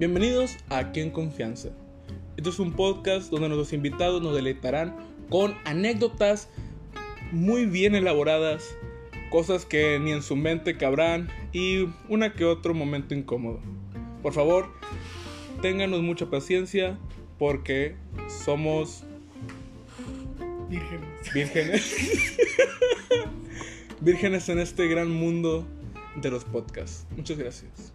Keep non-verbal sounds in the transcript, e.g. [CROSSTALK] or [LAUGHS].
Bienvenidos a Aquí en Confianza. Esto es un podcast donde nuestros invitados nos deleitarán con anécdotas muy bien elaboradas, cosas que ni en su mente cabrán y una que otro momento incómodo. Por favor, ténganos mucha paciencia porque somos Vírgenes. vírgenes. [LAUGHS] vírgenes en este gran mundo de los podcasts. Muchas gracias.